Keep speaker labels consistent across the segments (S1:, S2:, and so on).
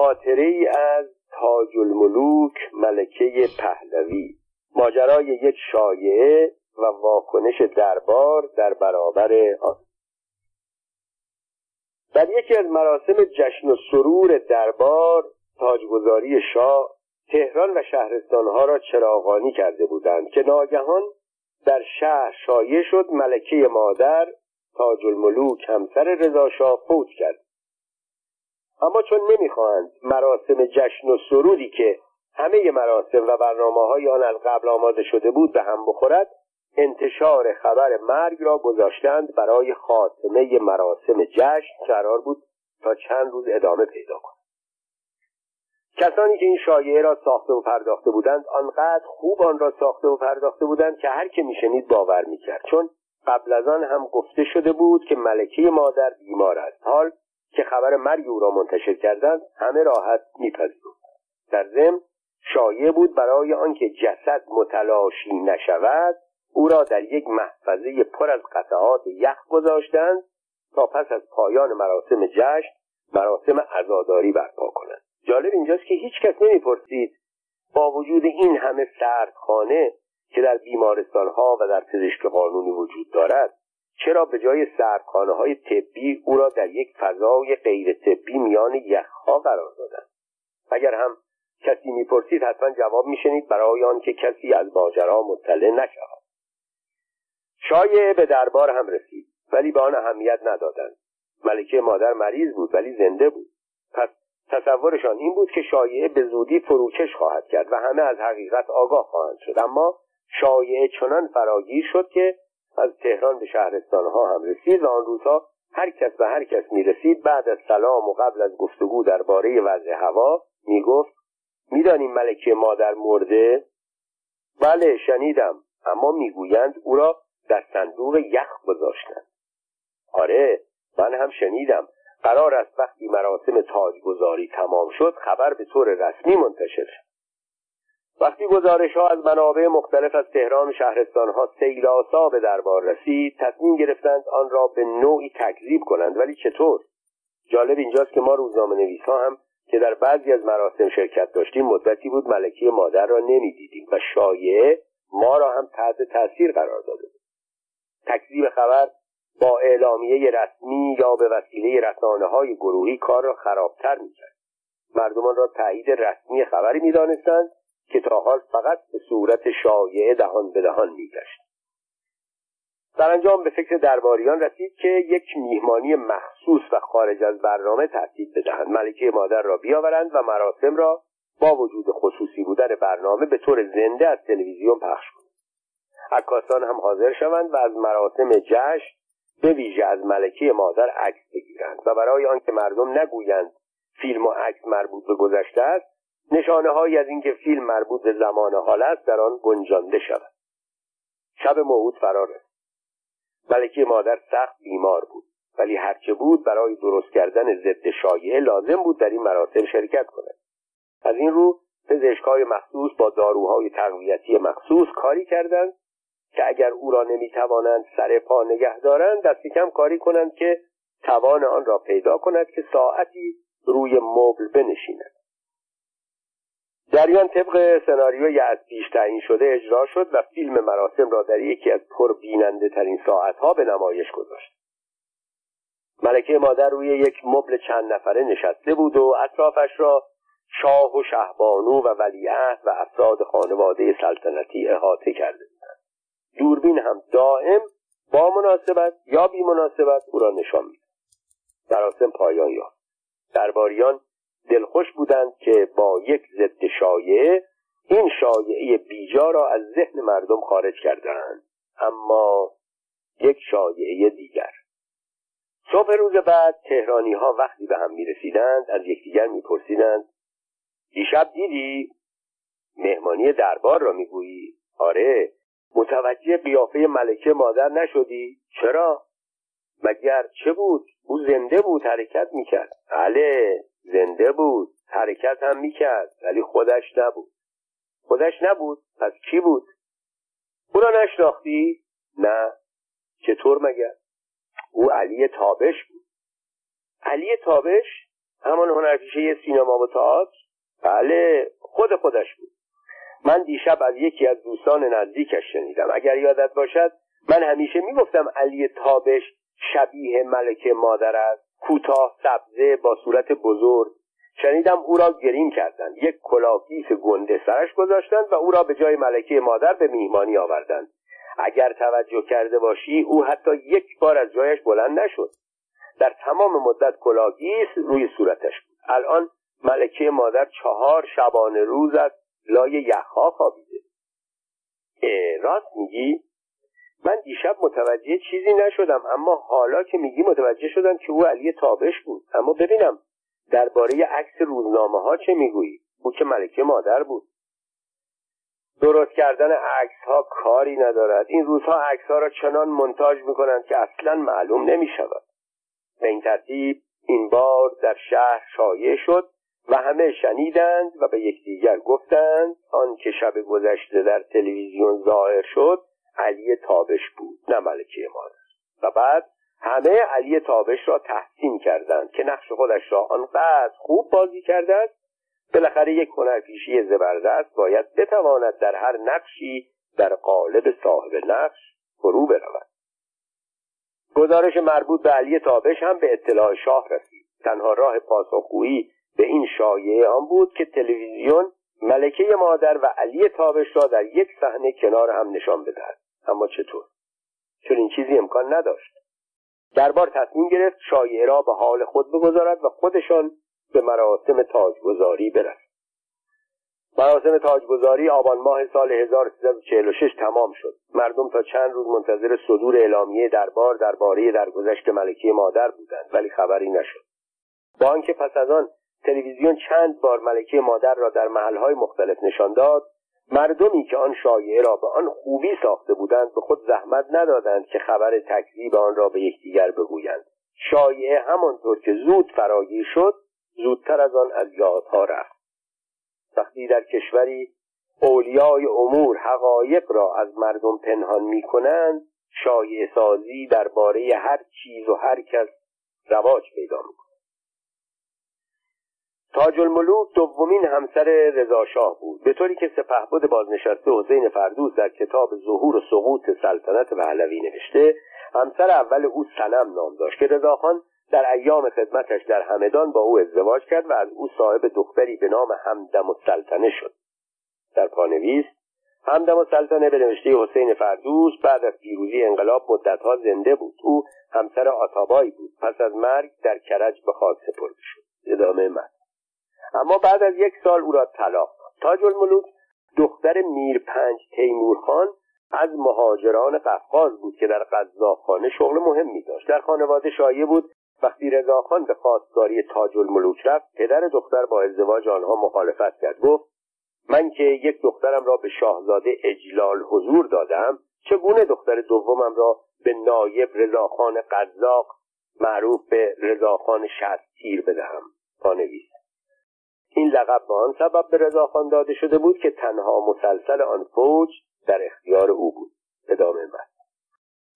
S1: خاطره ای از تاج الملوک ملکه پهلوی. ماجرای یک شایعه و واکنش دربار در برابر آن. در یکی از مراسم جشن و سرور دربار تاجگذاری شاه تهران و شهرستانها را چراغانی کرده بودند که ناگهان در شهر شایع شد ملکه مادر تاج الملوک همسر رضاشاه فوت کرد. اما چون نمی‌خواهند مراسم جشن و سرودی که همه مراسم و برنامه های آن از قبل آماده شده بود به هم بخورد انتشار خبر مرگ را گذاشتند برای خاتمه مراسم جشن. قرار بود تا چند روز ادامه پیدا کند. کسانی که این شایعه را ساخته و پرداخته بودند آنقدر خوب آن را ساخته و پرداخته بودند که هر که میشنید باور می‌کرد. چون قبل از آن هم گفته شده بود که ملکه مادر بیمار است. حال که خبر مرگ او را منتشر کردند همه راحت میپذیرند در ضمن شایع بود برای آنکه جسد متلاشی نشود او را در یک محفظه پر از قطعات یخ گذاشتند تا پس از پایان مراسم جشن مراسم عزاداری برپا کنند. جالب اینجاست که هیچ کس نمی‌پرسید با وجود این همه سردخانه که در بیمارستان ها و در پزشک قانونی وجود دارد چرا به جای سردخانه های طبی او را در یک فضای غیر طبی میان یخها قرار دادند اگر هم کسی می‌پرسید حتما جواب میشنید برای آنکه کسی از ماجرا مطلع نشود. شایعه به دربار هم رسید ولی به آن اهمیت ندادند. ملکه مادر مریض بود ولی زنده بود. پس تصورشان این بود که شایعه به زودی فروکش خواهد کرد و همه از حقیقت آگاه خواهند شد. اما شایعه چنان فراگیر شد که از تهران به شهرستانها هم رسید و آن روزها هر کس به هر کس می رسید بعد از سلام و قبل از گفتگو درباره وضع هوا می گفت می‌دانیم ملکه مادر مرده؟ بله شنیدم. اما می‌گویند او را در صندوق یخ گذاشتند. آره من هم شنیدم. قرار است وقتی مراسم تاجگذاری تمام شد خبر به طور رسمی منتشر شد وقتی گزارش ها از منابع مختلف از تهران و شهرستان ها سیلاسا به دربار رسید تصمیم گرفتند آن را به نوعی تکذیب کنند. ولی چطور؟ جالب اینجاست که ما روزنامه نویس ها هم که در بعضی از مراسم شرکت داشتیم مدتی بود ملکه مادر را نمی‌دیدیم و شایعه ما را هم تحت تاثیر قرار داده بود. تکذیب خبر با اعلامیه رسمی یا به وسیله رسانه های گروهی کار را خرابتر می‌کرد. مردمان را تایید رسمی خبری می‌دانستند که تا حال فقط به صورت شایعه دهان به دهان میگشت. سرانجام به فکر درباریان رسید که یک میهمانی مخصوص و خارج از برنامه ترتیب بدهند. ملکه مادر را بیاورند و مراسم را با وجود خصوصی بودن برنامه به طور زنده از تلویزیون پخش کنند. عکاسان هم حاضر شوند و از مراسم جشن به ویژه از ملکه مادر عکس بگیرند و برای آنکه مردم نگویند فیلم و عکس مربوط به گذشته است نشانه هایی از اینکه فیلم مربوط به زمان حال است در آن گنجانده شود. شب موعود فرار ملکه مادر سخت بیمار بود ولی هرچه بود برای درست کردن ضد شایعه لازم بود در این مراسم شرکت کند. از این رو پزشکهای مخصوص با داروهای تقویتی مخصوص کاری کردند که اگر او را نمی‌توانند سر پا نگه دارند دست کم کاری کنند که توان آن را پیدا کند که ساعتی روی مبل بنشیند. جریان طبق سناریوی از پیش تعیین شده اجرا شد و فیلم مراسم را در یکی از پر بیننده ترین ساعتها به نمایش گذاشت. ملکه مادر روی یک مبل چند نفره نشسته بود و اطرافش را شاه و شهبانو و ولیعهد و افراد خانواده سلطنتی احاطه کرده بودند. دوربین هم دائم با مناسبت یا بی مناسبت او را نشان می‌داد. مراسم پایان یافت. درباریان دلخوش بودند که با یک ضد شایعه این شایعه بیجا را از ذهن مردم خارج کردند اما یک شایعه دیگر صبح روز بعد تهرانی ها وقتی به هم می رسیدند از یکدیگر می پرسیدند دیشب دیدی؟ مهمانی دربار را می‌گویی؟ آره متوجه قیافه ملکه مادر نشدی؟ چرا؟ مگر چه بود؟ او زنده بود حرکت می‌کرد بله زنده بود حرکت هم می‌کرد ولی خودش نبود. خودش نبود پس کی بود؟ او را نشناختی؟ نه. چطور مگر او علی تابش بود. علی تابش همان هنرپیشه سینما و تئاتر؟ بله خود خودش بود. من دیشب از یکی از دوستان نزدیکش شنیدم. اگر یادت باشد من همیشه می‌گفتم علی تابش شبیه ملکه مادر است. کوتاه سبزه با صورت بزرگ شنیدم او را گریم کردند. یک کلاهگیس گنده سرش گذاشتند و او را به جای ملکه مادر به میهمانی آوردند. اگر توجه کرده باشی او حتی یک بار از جایش بلند نشد. در تمام مدت کلاهگیس روی صورتش بود. الان ملکه مادر چهار شبانه روز از لای یخها خوابیده. راست میگی؟ من دیشب متوجه چیزی نشدم اما حالا که میگی متوجه شدم که او علی تابش بود. اما ببینم درباره عکس روزنامه ها چه می‌گویی؟ او که ملکه مادر بود. درست کردن عکس ها کاری ندارد. این روزها عکس ها را چنان منتاج می‌کنند که اصلا معلوم نمی شود به این ترتیب این بار در شهر شایع شد و همه شنیدند و به یکدیگر گفتند. آن که شب گذشته در تلویزیون ظاهر شد علی تابش بود نه ملکه مادر و بعد همه علی تابش را تحسین کردند که نقش خودش را آنقدر خوب بازی کرده است بالاخره یک هنرپیشی زبردست باید بتواند در هر نقشی در قالب صاحب نقش فرو برود. گزارش مربوط به علی تابش هم به اطلاع شاه رسید. تنها راه پاسخگویی به این شایعه آن بود که تلویزیون ملکه مادر و علی تابش را در یک صحنه کنار هم نشان بدهد. اما چطور؟ چون این چیزی امکان نداشت. دربار تصمیم گرفت شایعه را به حال خود بگذارد و خودشان به مراسم تاجگذاری برسد. مراسم تاجگذاری آبان ماه سال 1346 تمام شد. مردم تا چند روز منتظر صدور اعلامیه دربار درباره درگذشت ملکه مادر بودند ولی خبری نشد. با آنکه پس از آن تلویزیون چند بار ملکه مادر را در محلهای مختلف نشان داد مردمی که آن شایعه را به آن خوبی ساخته بودند به خود زحمت ندادند که خبر تکذیب آن را به یکدیگر بگویند. شایعه همانطور که زود فراگیر شد زودتر از آن از یادها رفت. وقتی در کشوری اولیای امور حقایق را از مردم پنهان می کنند شایع سازی درباره هر چیز و هر کس رواج پیدا می تاج الملوک دومین همسر رضاشاه بود. به طوری که سپهبد بازنشسته حسین فردوس در کتاب ظهور و سقوط سلطنت پهلوی نوشته همسر اول او سنم نام داشت که رضاخان در ایام خدمتش در همدان با او ازدواج کرد و از او صاحب دختری به نام همدم السلطنه شد. در پانویس همدم السلطنه به نوشته حسین فردوس بعد از پیروزی انقلاب مدتها زنده بود. او همسر آتابایی بود. پس از مرگ در کرج به خاک سپرده شد. ادامه من اما بعد از یک سال او را طلاق تاج الملوک دختر میر پنج تیمورخان از مهاجران قفقاز بود که در قزاقخانه شغل مهمی داشت در خانواده شایع بود. وقتی رضاخان به خواستگاری تاج الملوک رفت پدر دختر با ازدواج آنها مخالفت کرد. گفت من که یک دخترم را به شاهزاده اجلال حضور دادم چگونه دختر دومم را به نایب رضاخان قزاق معروف به رضاخان شست تیر بدهم؟ پانویس این لقب به آن سبب به رضاخان داده شده بود که تنها مسلسل آن فوج در اختیار او بود. ادامه من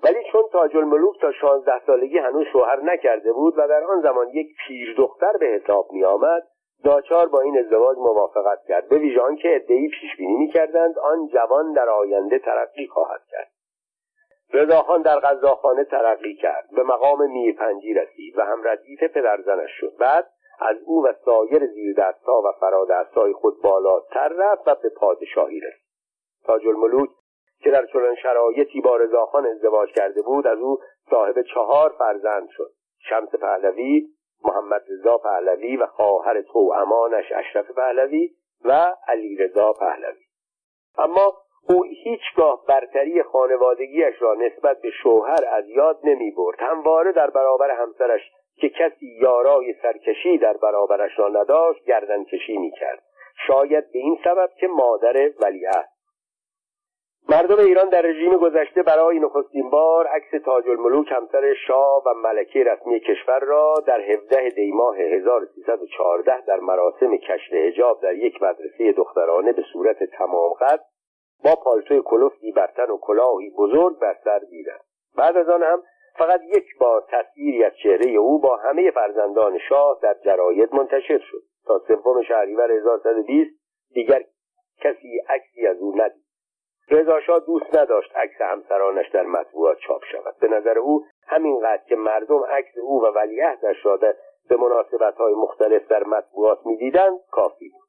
S1: ولی چون تاج الملوک تا شانزده سالگی هنوز شوهر نکرده بود و در آن زمان یک پیر دختر به حساب می آمد داچار با این ازدواج موافقت کرد. به ویژه آنکه عدهای پیش بینی می‌کردند آن جوان در آینده ترقی خواهد کرد. رضاخان در غذاخانه ترقی کرد. به مقام میرپنجی رسید و هم ردیف پدرزنش شد. بعد از او و سایر زیردستها و فرادستهای خود بالاتر رفت و به پادشاهی رسید. تاج الملوک که در چنان شرایطی با رضاخان ازدواج کرده بود از او صاحب چهار فرزند شد. شمس پهلوی محمد رضا پهلوی و خواهر توامانش اشرف پهلوی و علی رضا پهلوی. اما او هیچگاه برتری خانوادگیش را نسبت به شوهر از یاد نمی برد همواره در برابر همسرش که کسی یارای سرکشی در برابرش را نداشت گردن کشی می کرد شاید به این سبب که مادر ولیعهد. مردم ایران در رژیم گذشته برای نخستین بار عکس تاج الملوک همسر شاه و ملکه رسمی کشور را در 17 دی ماه 1314 در مراسم کشف حجاب در یک مدرسه دخترانه به صورت تمام قد با پالتوی کلفتی بر تن و کلاهی بزرگ بر سر دیدند بعد از آن هم فقط یک بار تصویری از چهره او با همه فرزندان شاه در جراید منتشر شد تا سوم شهریور 1120 دیگر کسی عکسی از او ندید. رضا دوست نداشت عکس همسرانش در مطبوعات چاپ شود. به نظر او همینقدر که مردم عکس او و ولیعهدش را به مناسبت های مختلف در مطبوعات می‌دیدند کافی بود.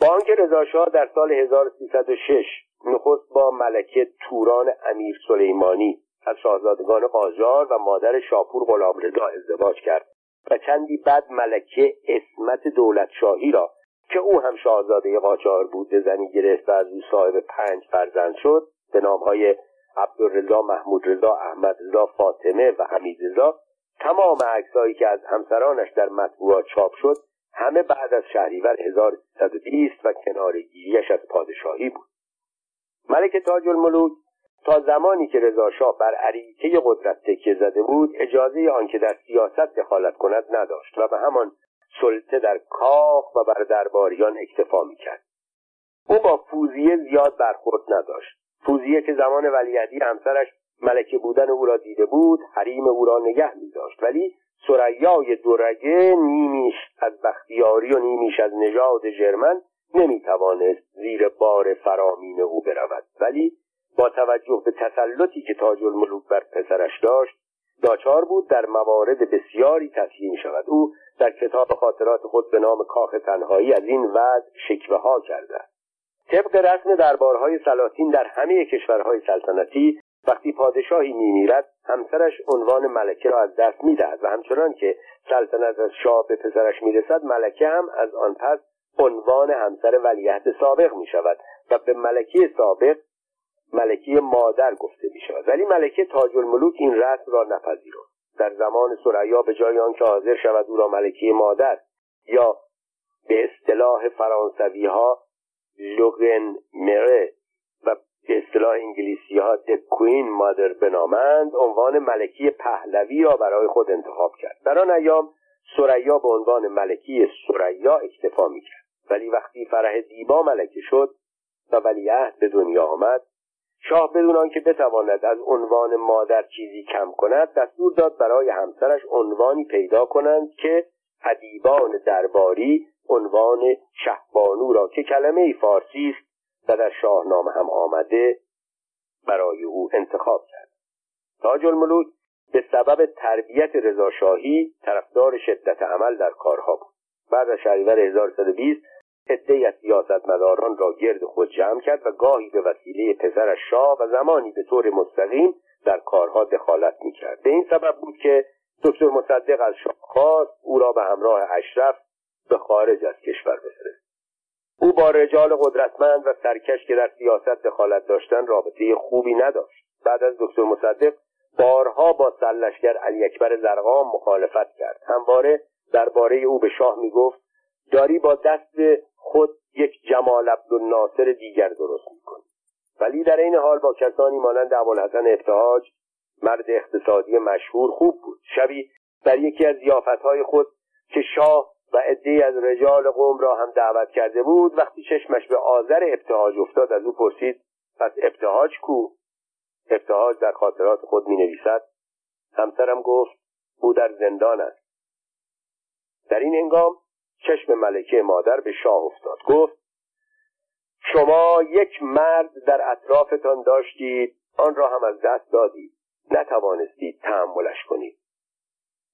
S1: با آنکه رضا در سال 1306 نخست با ملکه توران امیر سلیمانی از شاهزادگان قاجار و مادر شاپور غلامرضا ازدواج کرد و چندی بعد ملکه اسمت دولت شاهی را که او هم شاهزاده قاجار بود به زنی گرفت و از او صاحب پنج فرزند شد به نامهای عبدالرضا محمود رضا احمد رضا فاطمه و حمید رضا تمام عکسهایی که از همسرانش در مطبوعات چاپ شد همه بعد از شهریور 1320 و کنارگیریش از پادشاهی بود. ملک تاج الملوک تا زمانی که رضا شاه بر عریکه قدرت تکیه زده بود اجازه آنکه در سیاست دخالت کند نداشت و به همان سلطه در کاخ و بر درباریان اکتفا می‌کرد. او با فوزیه زیاد برخورد نداشت. فوزیه که زمان ولیعهدی همسرش ملکه بودن او را دیده بود حریم او را نگه میداشت. ولی سریای دورگه نیمیش از بختیاری و نیمیش از نژاد ژرمن نمی‌توانست زیر بار فرامین او برود. ولی با توجه به تسلطی که تاج الملوک بر پسرش داشت ناچار بود در موارد بسیاری تسلیم شود. او در کتاب خاطرات خود به نام کاخ تنهایی از این وضع شکوه ها کرده طبق رسم دربارهای سلاطین در همه کشورهای سلطنتی وقتی پادشاهی میمیرد همسرش عنوان ملکه را از دست می‌دهد و همچنان که سلطنت از شاه به پسرش می‌رسد ملکه هم از آن پس عنوان همسر ولیعهد سابق می شود و به ملکه سابق ملکه مادر گفته می شود ولی ملکه تاج الملوک این رسم را نپذیرفت. در زمان سریا به جای آنکه حاضر شود او را ملکه مادر یا به اصطلاح فرانسوی ها لوگن مره به اصطلاح انگلیسی ها کوین مادر بنامند عنوان ملکی پهلوی را برای خود انتخاب کرد. در آن ایام سریا به عنوان ملکی سریا اکتفا می‌کرد. ولی وقتی فرح دیبا ملکه شد و ولیعهد به دنیا آمد شاه بدون آنکه بتواند از عنوان مادر چیزی کم کند دستور داد برای همسرش عنوانی پیدا کنند که ادیبان درباری عنوان شهبانو را که کلمه فارسی است و در شاهنامه هم آمده برای او انتخاب کرد. تاج الملوک به سبب تربیت رضاشاهی طرفدار شدت عمل در کارها بود. بعد از شهریور 1120 عدهای از سیاستمداران را گرد خود جمع کرد و گاهی به وسیله پسرش شاه و زمانی به طور مستقیم در کارها دخالت می‌کرد. به این سبب بود که دکتر مصدق از شاه خواست او را به همراه اشرف به خارج از کشور بفرست با رجال قدرتمند و سرکش که در سیاست دخالت داشتن رابطه خوبی نداشت. بعد از دکتر مصدق بارها با سرلشگر علی اکبر زرقام مخالفت کرد. همواره درباره او به شاه می‌گفت داری با دست خود یک جمال عبدالناصر دیگر درست می‌کنی. ولی در این حال با کسانی مانند ابوالحسن ابتهاج مرد اقتصادی مشهور خوب بود. شبی در یکی از زیافتهای خود که شاه و عدهای از رجال قوم را هم دعوت کرده بود. وقتی چشمش به آذر ابتهاج افتاد از او پرسید پس ابتهاج کو؟ ابتهاج در خاطرات خود می نویسد همسرم گفت او در زندان است. در این هنگام چشم ملکه مادر به شاه افتاد. گفت شما یک مرد در اطرافتان داشتید آن را هم از دست دادید. نتوانستید تحملش کنید.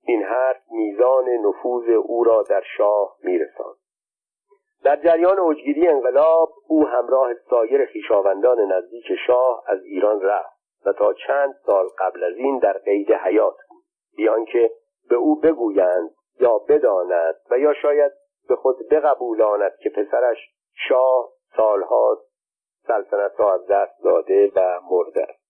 S1: این حرف میزان نفوذ او را در شاه میرساند. در جریان اوجگیری انقلاب او همراه سایر خویشاوندان نزدیک شاه از ایران رفت و تا چند سال قبل از این در قید حیات بود. بیان که به او بگویند یا بداند و یا شاید به خود بقبولاند که پسرش شاه سالها سلطنت را از دست داده و مرده